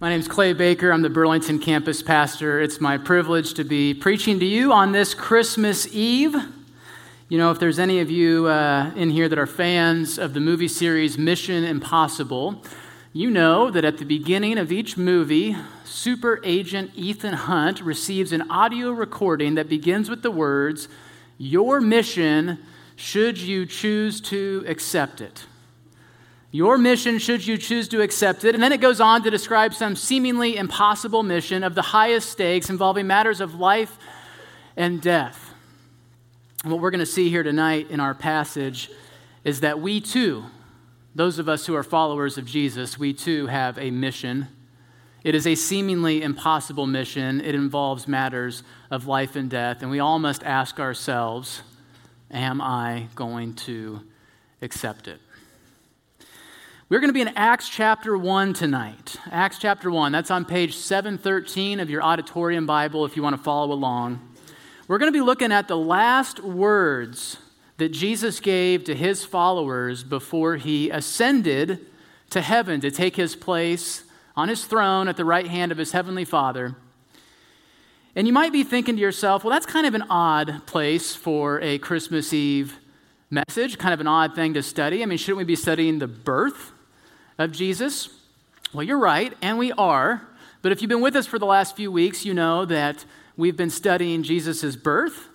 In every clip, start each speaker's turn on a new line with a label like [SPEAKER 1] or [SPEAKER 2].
[SPEAKER 1] My name is Clay Baker. I'm the Burlington campus pastor. It's my privilege to be preaching to you on this Christmas Eve. You know, if there's any of you uh, in here that are fans of the movie series Mission Impossible, you know that at the beginning of each movie, super agent Ethan Hunt receives an audio recording that begins with the words, Your mission, should you choose to accept it. Your mission, should you choose to accept it. And then it goes on to describe some seemingly impossible mission of the highest stakes involving matters of life and death. And what we're going to see here tonight in our passage is that we too, those of us who are followers of Jesus, we too have a mission. It is a seemingly impossible mission. It involves matters of life and death. And we all must ask ourselves, Am I going to accept it? We're going to be in Acts chapter 1 tonight. Acts chapter 1. That's on page 713 of your auditorium Bible if you want to follow along. We're going to be looking at the last words that Jesus gave to his followers before he ascended to heaven to take his place on his throne at the right hand of his heavenly Father. And you might be thinking to yourself, well, that's kind of an odd place for a Christmas Eve message, kind of an odd thing to study. I mean, shouldn't we be studying the birth of Jesus? Well, you're right, and we are. But if you've been with us for the last few weeks, you know that we've been studying Jesus' birth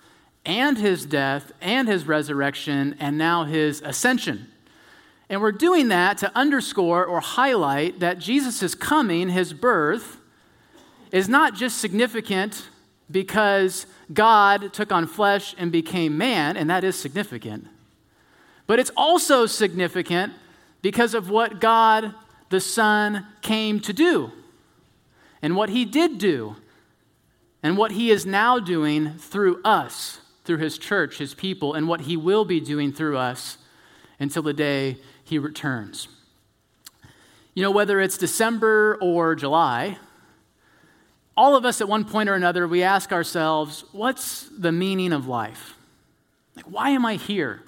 [SPEAKER 1] and his death and his resurrection and now his ascension. And we're doing that to underscore or highlight that Jesus' coming, his birth, is not just significant because God took on flesh and became man, and that is significant. But it's also significant because of what God the Son came to do and what he did do and what he is now doing through us, through his church, his people, and what he will be doing through us until the day he returns. You know, whether it's December or July, all of us at one point or another, we ask ourselves, what's the meaning of life? Like, why am I here?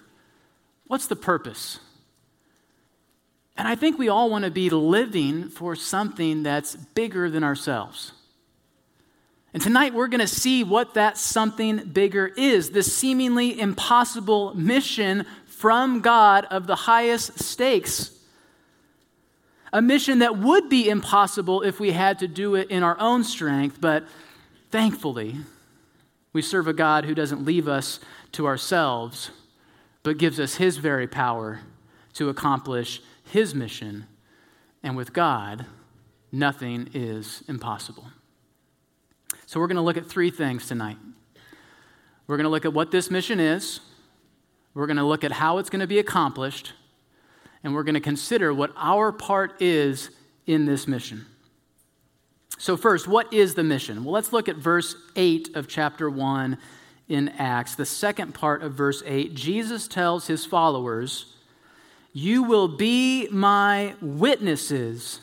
[SPEAKER 1] What's the purpose? And I think we all want to be living for something that's bigger than ourselves. And tonight we're going to see what that something bigger is the seemingly impossible mission from God of the highest stakes. A mission that would be impossible if we had to do it in our own strength, but thankfully, we serve a God who doesn't leave us to ourselves, but gives us His very power to accomplish his mission, and with God, nothing is impossible. So, we're going to look at three things tonight. We're going to look at what this mission is, we're going to look at how it's going to be accomplished, and we're going to consider what our part is in this mission. So, first, what is the mission? Well, let's look at verse 8 of chapter 1 in Acts. The second part of verse 8, Jesus tells his followers you will be my witnesses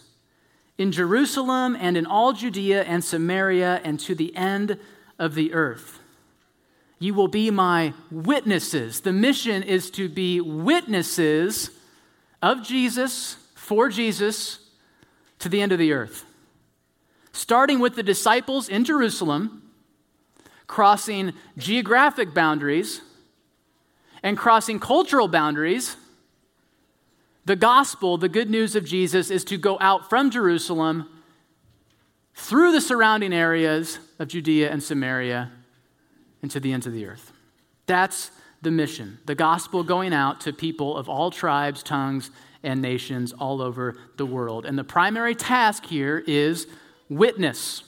[SPEAKER 1] in Jerusalem and in all Judea and Samaria and to the end of the earth. You will be my witnesses. The mission is to be witnesses of Jesus, for Jesus, to the end of the earth. Starting with the disciples in Jerusalem, crossing geographic boundaries, and crossing cultural boundaries the gospel, the good news of Jesus, is to go out from Jerusalem through the surrounding areas of Judea and Samaria and to the ends of the earth. That's the mission. The gospel going out to people of all tribes, tongues, and nations all over the world. And the primary task here is witness.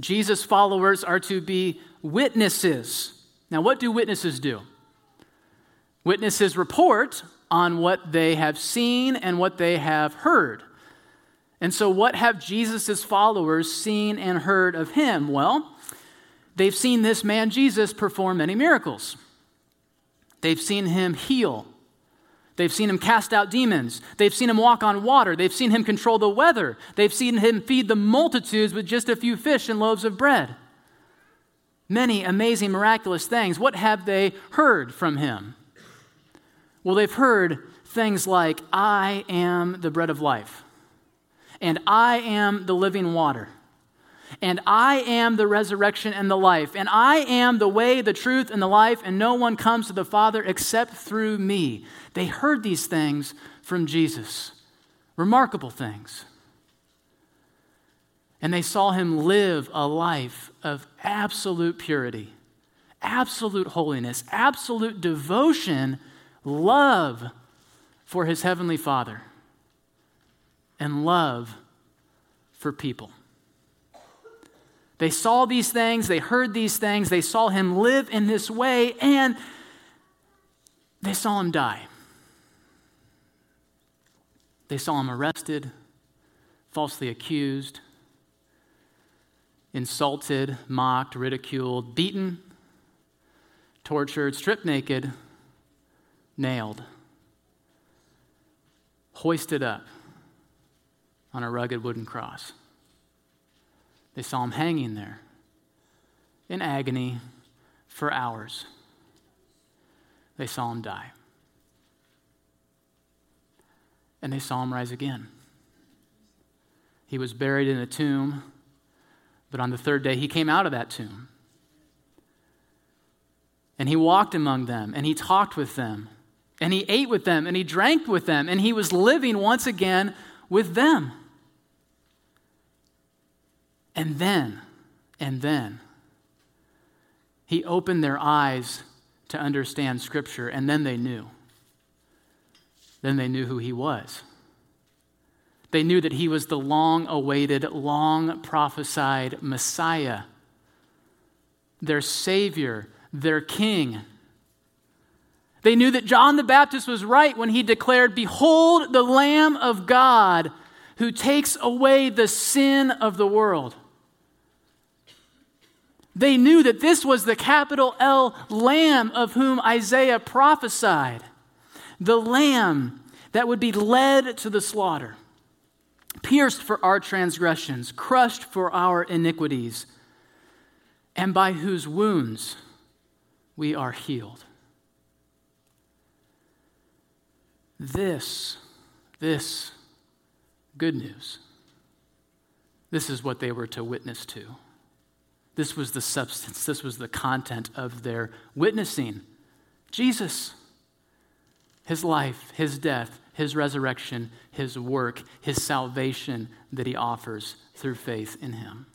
[SPEAKER 1] Jesus' followers are to be witnesses. Now, what do witnesses do? Witnesses report on what they have seen and what they have heard. And so, what have Jesus' followers seen and heard of him? Well, they've seen this man Jesus perform many miracles. They've seen him heal. They've seen him cast out demons. They've seen him walk on water. They've seen him control the weather. They've seen him feed the multitudes with just a few fish and loaves of bread. Many amazing, miraculous things. What have they heard from him? Well, they've heard things like, I am the bread of life, and I am the living water. And I am the resurrection and the life. And I am the way, the truth, and the life, and no one comes to the Father except through me. They heard these things from Jesus. Remarkable things. And they saw him live a life of absolute purity, absolute holiness, absolute devotion, love for his heavenly Father, and love for people. They saw these things, they heard these things, they saw him live in this way, and they saw him die. They saw him arrested, falsely accused, insulted, mocked, ridiculed, beaten, tortured, stripped naked, nailed, hoisted up on a rugged wooden cross. They saw him hanging there in agony for hours. They saw him die. And they saw him rise again. He was buried in a tomb, but on the third day he came out of that tomb. And he walked among them, and he talked with them, and he ate with them, and he drank with them, and he was living once again with them. And then, and then, he opened their eyes to understand Scripture, and then they knew. Then they knew who he was. They knew that he was the long awaited, long prophesied Messiah, their Savior, their King. They knew that John the Baptist was right when he declared, Behold the Lamb of God who takes away the sin of the world. They knew that this was the capital L Lamb of whom Isaiah prophesied, the Lamb that would be led to the slaughter, pierced for our transgressions, crushed for our iniquities, and by whose wounds we are healed. This, this good news, this is what they were to witness to. This was the substance, this was the content of their witnessing. Jesus, his life, his death, his resurrection, his work, his salvation that he offers through faith in him.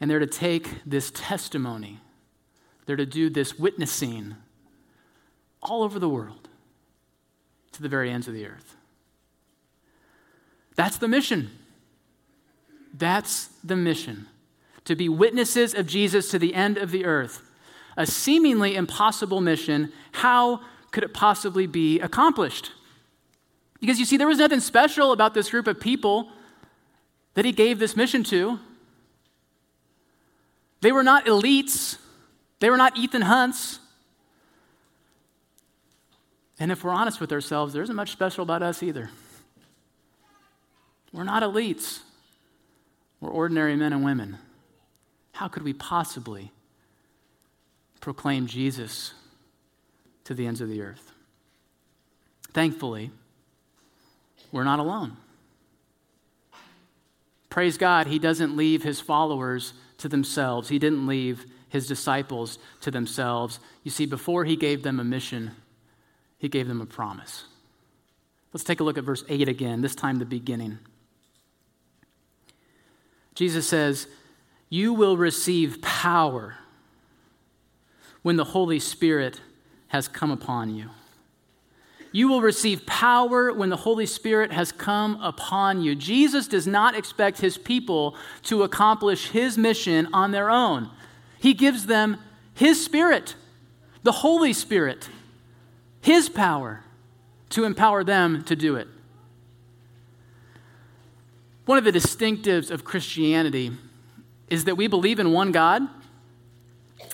[SPEAKER 1] And they're to take this testimony, they're to do this witnessing all over the world to the very ends of the earth. That's the mission. That's the mission to be witnesses of Jesus to the end of the earth. A seemingly impossible mission. How could it possibly be accomplished? Because you see, there was nothing special about this group of people that he gave this mission to. They were not elites, they were not Ethan Hunts. And if we're honest with ourselves, there isn't much special about us either. We're not elites. We're ordinary men and women. How could we possibly proclaim Jesus to the ends of the earth? Thankfully, we're not alone. Praise God, He doesn't leave His followers to themselves, He didn't leave His disciples to themselves. You see, before He gave them a mission, He gave them a promise. Let's take a look at verse 8 again, this time the beginning. Jesus says, You will receive power when the Holy Spirit has come upon you. You will receive power when the Holy Spirit has come upon you. Jesus does not expect his people to accomplish his mission on their own. He gives them his Spirit, the Holy Spirit, his power to empower them to do it. One of the distinctives of Christianity is that we believe in one God,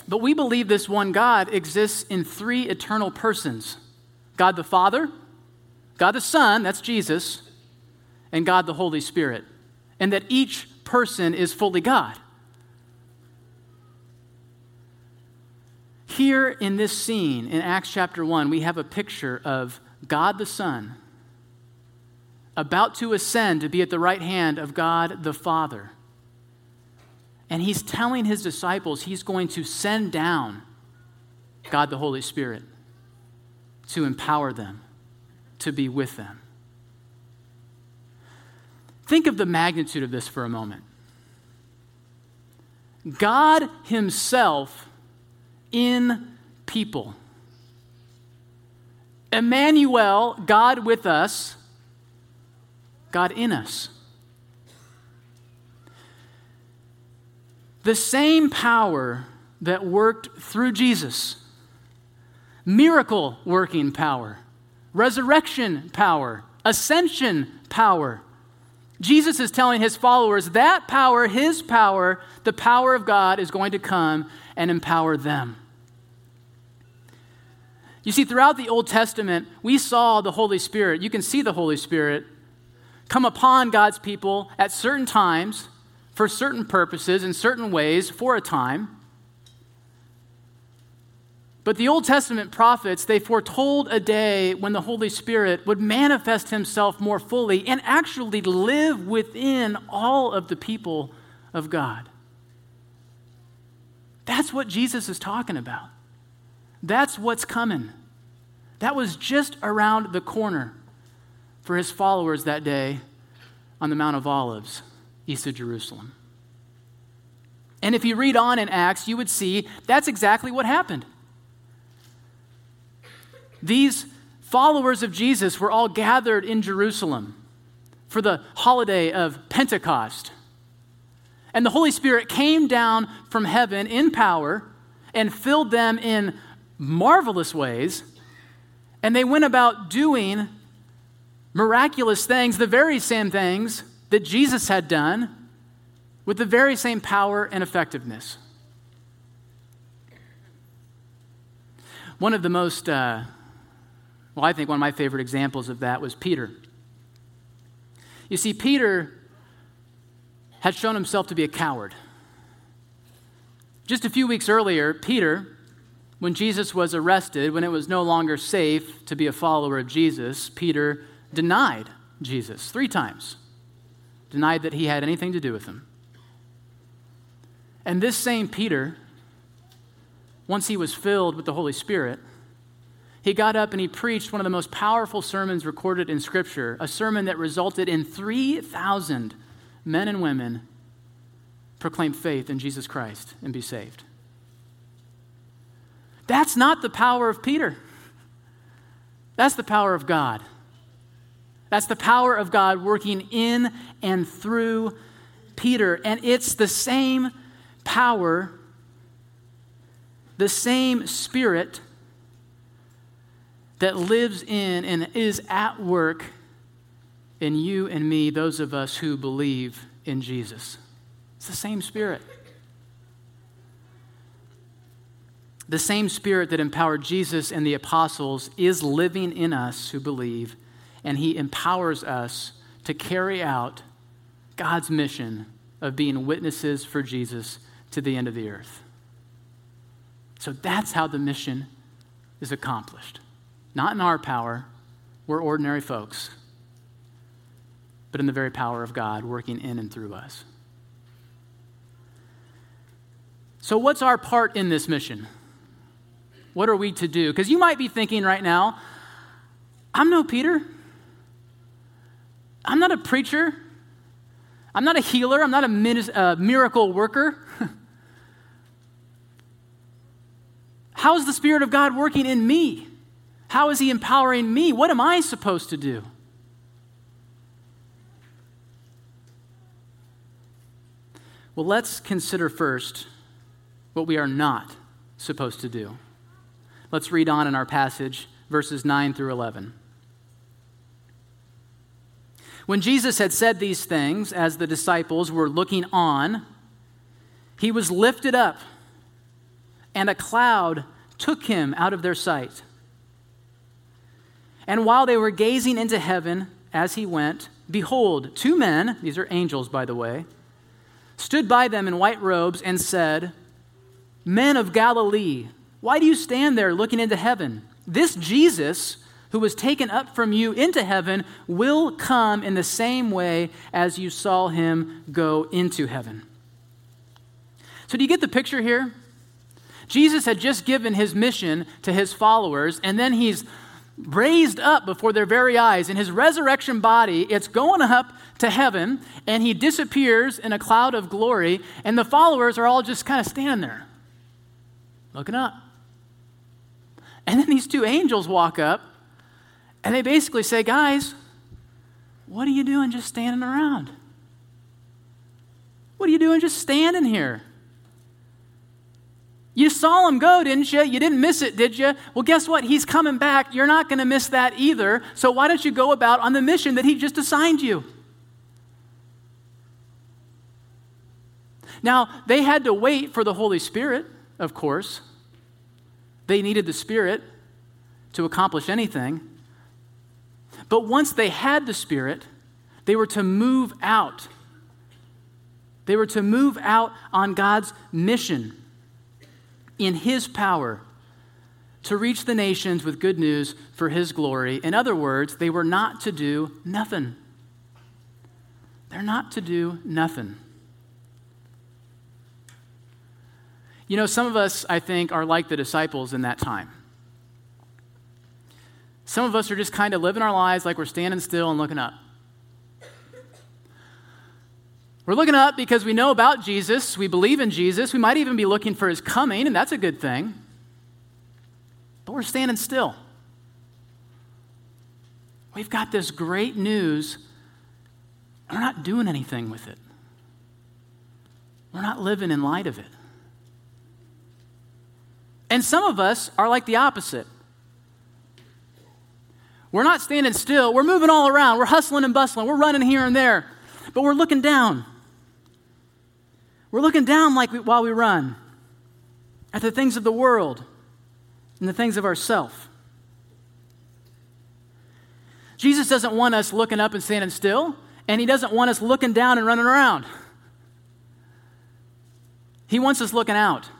[SPEAKER 1] but we believe this one God exists in three eternal persons God the Father, God the Son, that's Jesus, and God the Holy Spirit, and that each person is fully God. Here in this scene in Acts chapter 1, we have a picture of God the Son about to ascend to be at the right hand of God the Father. And he's telling his disciples he's going to send down God the Holy Spirit to empower them, to be with them. Think of the magnitude of this for a moment. God Himself in people. Emmanuel, God with us, God in us. The same power that worked through Jesus, miracle working power, resurrection power, ascension power. Jesus is telling his followers that power, his power, the power of God, is going to come and empower them. You see, throughout the Old Testament, we saw the Holy Spirit. You can see the Holy Spirit come upon God's people at certain times, for certain purposes, in certain ways, for a time. But the Old Testament prophets, they foretold a day when the Holy Spirit would manifest himself more fully and actually live within all of the people of God. That's what Jesus is talking about. That's what's coming. That was just around the corner for his followers that day on the Mount of Olives, east of Jerusalem. And if you read on in Acts, you would see that's exactly what happened. These followers of Jesus were all gathered in Jerusalem for the holiday of Pentecost. And the Holy Spirit came down from heaven in power and filled them in marvelous ways. And they went about doing miraculous things, the very same things that Jesus had done, with the very same power and effectiveness. One of the most uh, well, I think one of my favorite examples of that was Peter. You see, Peter had shown himself to be a coward. Just a few weeks earlier, Peter, when Jesus was arrested, when it was no longer safe to be a follower of Jesus, Peter denied Jesus three times, denied that he had anything to do with him. And this same Peter, once he was filled with the Holy Spirit, he got up and he preached one of the most powerful sermons recorded in Scripture, a sermon that resulted in 3,000 men and women proclaim faith in Jesus Christ and be saved. That's not the power of Peter. That's the power of God. That's the power of God working in and through Peter. And it's the same power, the same spirit that lives in and is at work in you and me, those of us who believe in Jesus. It's the same Spirit. The same Spirit that empowered Jesus and the apostles is living in us who believe, and He empowers us to carry out God's mission of being witnesses for Jesus to the end of the earth. So that's how the mission is accomplished. Not in our power, we're ordinary folks, but in the very power of God working in and through us. So, what's our part in this mission? What are we to do? Because you might be thinking right now, I'm no Peter. I'm not a preacher. I'm not a healer. I'm not a uh, miracle worker. How is the Spirit of God working in me? How is He empowering me? What am I supposed to do? Well, let's consider first what we are not supposed to do. Let's read on in our passage, verses 9 through 11. When Jesus had said these things, as the disciples were looking on, he was lifted up, and a cloud took him out of their sight. And while they were gazing into heaven as he went, behold, two men, these are angels, by the way, stood by them in white robes and said, Men of Galilee, why do you stand there looking into heaven? This Jesus, who was taken up from you into heaven will come in the same way as you saw him go into heaven. So, do you get the picture here? Jesus had just given his mission to his followers, and then he's raised up before their very eyes. In his resurrection body, it's going up to heaven, and he disappears in a cloud of glory, and the followers are all just kind of standing there, looking up. And then these two angels walk up, and they basically say, Guys, what are you doing just standing around? What are you doing just standing here? You saw him go, didn't you? You didn't miss it, did you? Well, guess what? He's coming back. You're not going to miss that either. So why don't you go about on the mission that he just assigned you? Now, they had to wait for the Holy Spirit, of course. They needed the Spirit to accomplish anything. But once they had the Spirit, they were to move out. They were to move out on God's mission in His power to reach the nations with good news for His glory. In other words, they were not to do nothing. They're not to do nothing. You know, some of us, I think, are like the disciples in that time. Some of us are just kind of living our lives like we're standing still and looking up. We're looking up because we know about Jesus, we believe in Jesus, we might even be looking for his coming, and that's a good thing. But we're standing still. We've got this great news, and we're not doing anything with it. We're not living in light of it. And some of us are like the opposite. We're not standing still, we're moving all around, we're hustling and bustling, we're running here and there, but we're looking down. We're looking down like we, while we run at the things of the world and the things of ourself. Jesus doesn't want us looking up and standing still, and he doesn't want us looking down and running around. He wants us looking out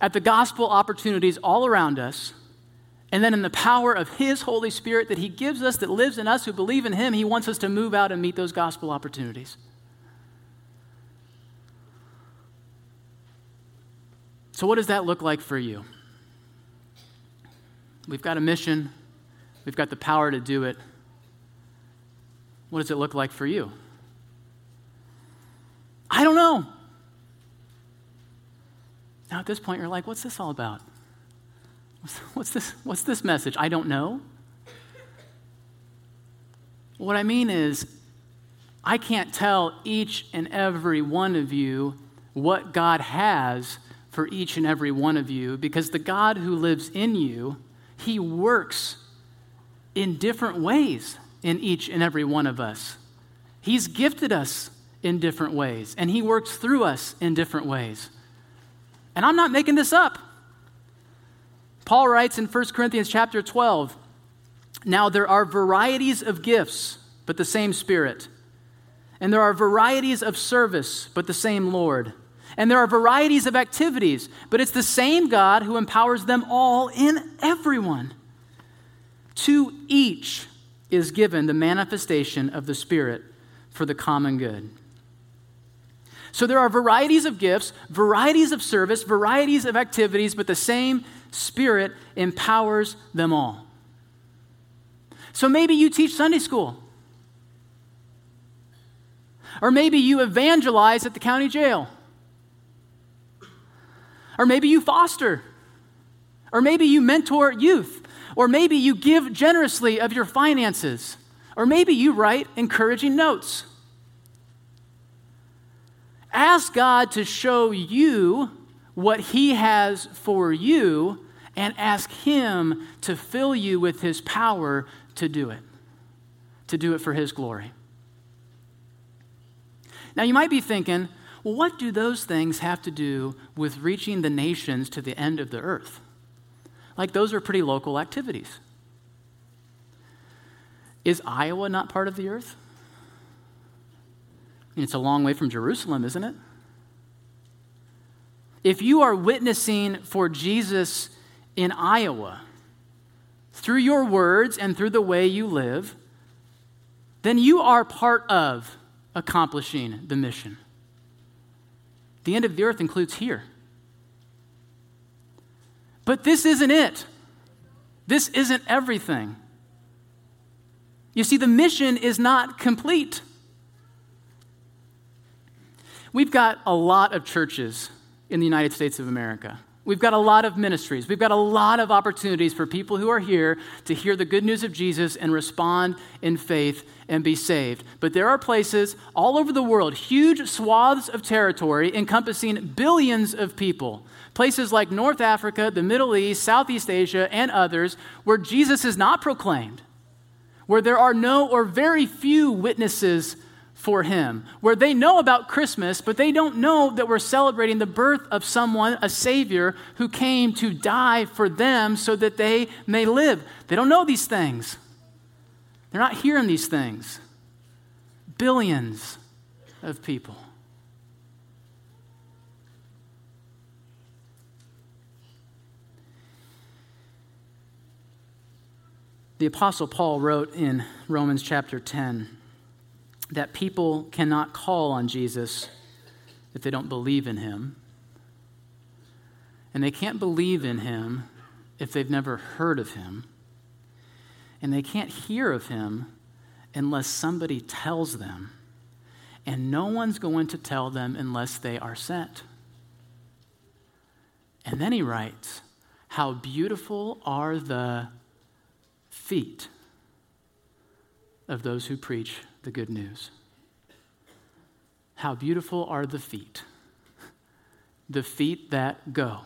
[SPEAKER 1] at the gospel opportunities all around us, and then in the power of his Holy Spirit that he gives us, that lives in us who believe in him, he wants us to move out and meet those gospel opportunities. So, what does that look like for you? We've got a mission, we've got the power to do it. What does it look like for you? I don't know. Now, at this point, you're like, what's this all about? What's, this, what's this message? I don't know. What I mean is, I can't tell each and every one of you what God has for each and every one of you because the God who lives in you, he works in different ways in each and every one of us. He's gifted us in different ways, and he works through us in different ways. And I'm not making this up. Paul writes in 1 Corinthians chapter 12, now there are varieties of gifts, but the same Spirit. And there are varieties of service, but the same Lord. And there are varieties of activities, but it's the same God who empowers them all in everyone. To each is given the manifestation of the Spirit for the common good. So there are varieties of gifts, varieties of service, varieties of activities, but the same Spirit empowers them all. So maybe you teach Sunday school. Or maybe you evangelize at the county jail. Or maybe you foster. Or maybe you mentor youth. Or maybe you give generously of your finances. Or maybe you write encouraging notes. Ask God to show you what He has for you and ask Him to fill you with His power to do it, to do it for His glory. Now, you might be thinking, well, what do those things have to do with reaching the nations to the end of the earth? Like, those are pretty local activities. Is Iowa not part of the earth? Mean, it's a long way from Jerusalem, isn't it? If you are witnessing for Jesus in Iowa, through your words and through the way you live, then you are part of accomplishing the mission. The end of the earth includes here. But this isn't it. This isn't everything. You see, the mission is not complete. We've got a lot of churches in the United States of America. We've got a lot of ministries. We've got a lot of opportunities for people who are here to hear the good news of Jesus and respond in faith and be saved. But there are places all over the world, huge swaths of territory encompassing billions of people. Places like North Africa, the Middle East, Southeast Asia, and others, where Jesus is not proclaimed, where there are no or very few witnesses for him, where they know about Christmas, but they don't know that we're celebrating the birth of someone, a Savior, who came to die for them so that they may live. They don't know these things. They're not hearing these things. Billions of people. The Apostle Paul wrote in Romans chapter 10 that people cannot call on Jesus if they don't believe in him. And they can't believe in him if they've never heard of him. And they can't hear of him unless somebody tells them. And no one's going to tell them unless they are sent. And then he writes, How beautiful are the feet of those who preach the good news. How beautiful are the feet, the feet that go,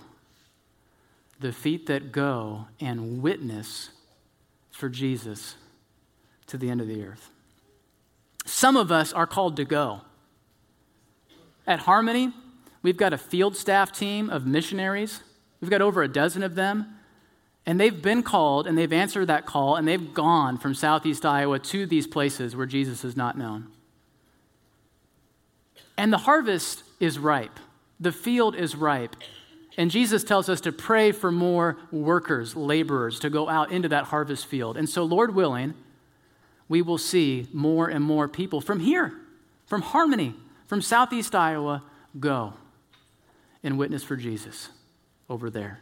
[SPEAKER 1] the feet that go and witness for Jesus to the end of the earth. Some of us are called to go. At Harmony, we've got a field staff team of missionaries. We've got over a dozen of them and they've been called and they've answered that call and they've gone from southeast Iowa to these places where Jesus is not known. And the harvest is ripe, the field is ripe. And Jesus tells us to pray for more workers, laborers, to go out into that harvest field. And so, Lord willing, we will see more and more people from here, from Harmony, from southeast Iowa, go and witness for Jesus over there.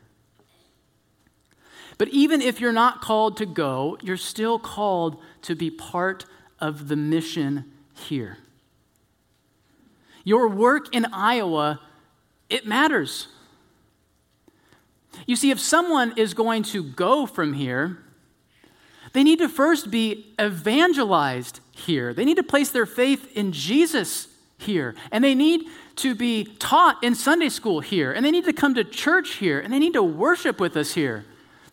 [SPEAKER 1] But even if you're not called to go, you're still called to be part of the mission here. Your work in Iowa, it matters. You see, if someone is going to go from here, they need to first be evangelized here. They need to place their faith in Jesus here. And they need to be taught in Sunday school here. And they need to come to church here. And they need to worship with us here.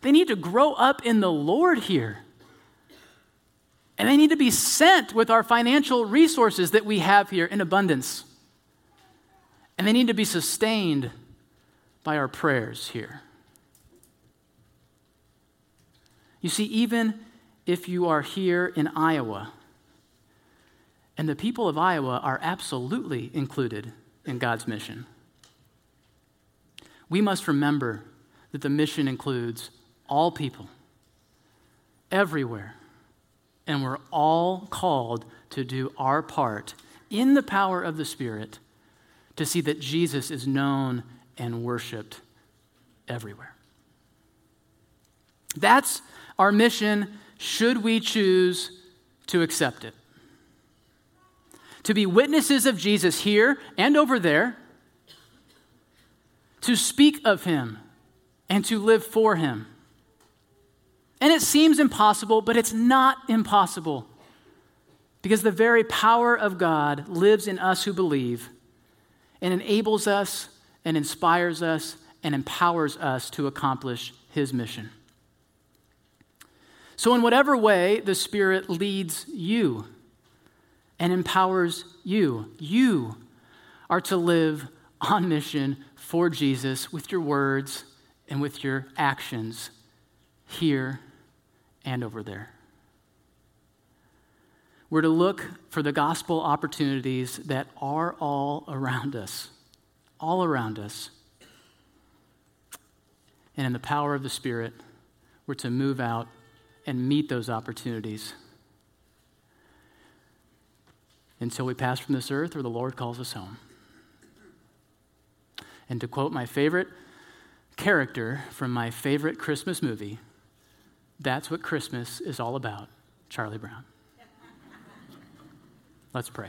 [SPEAKER 1] They need to grow up in the Lord here. And they need to be sent with our financial resources that we have here in abundance. And they need to be sustained by our prayers here. You see, even if you are here in Iowa, and the people of Iowa are absolutely included in God's mission, we must remember that the mission includes all people, everywhere. And we're all called to do our part in the power of the Spirit to see that Jesus is known and worshiped everywhere. That's our mission, should we choose to accept it. To be witnesses of Jesus here and over there, to speak of him and to live for him. And it seems impossible, but it's not impossible. Because the very power of God lives in us who believe and enables us and inspires us and empowers us to accomplish His mission. So, in whatever way the Spirit leads you and empowers you, you are to live on mission for Jesus with your words and with your actions here and over there. We're to look for the gospel opportunities that are all around us, all around us. And in the power of the Spirit, we're to move out and meet those opportunities until we pass from this earth or the Lord calls us home. And to quote my favorite character from my favorite Christmas movie, that's what Christmas is all about, Charlie Brown. Let's pray.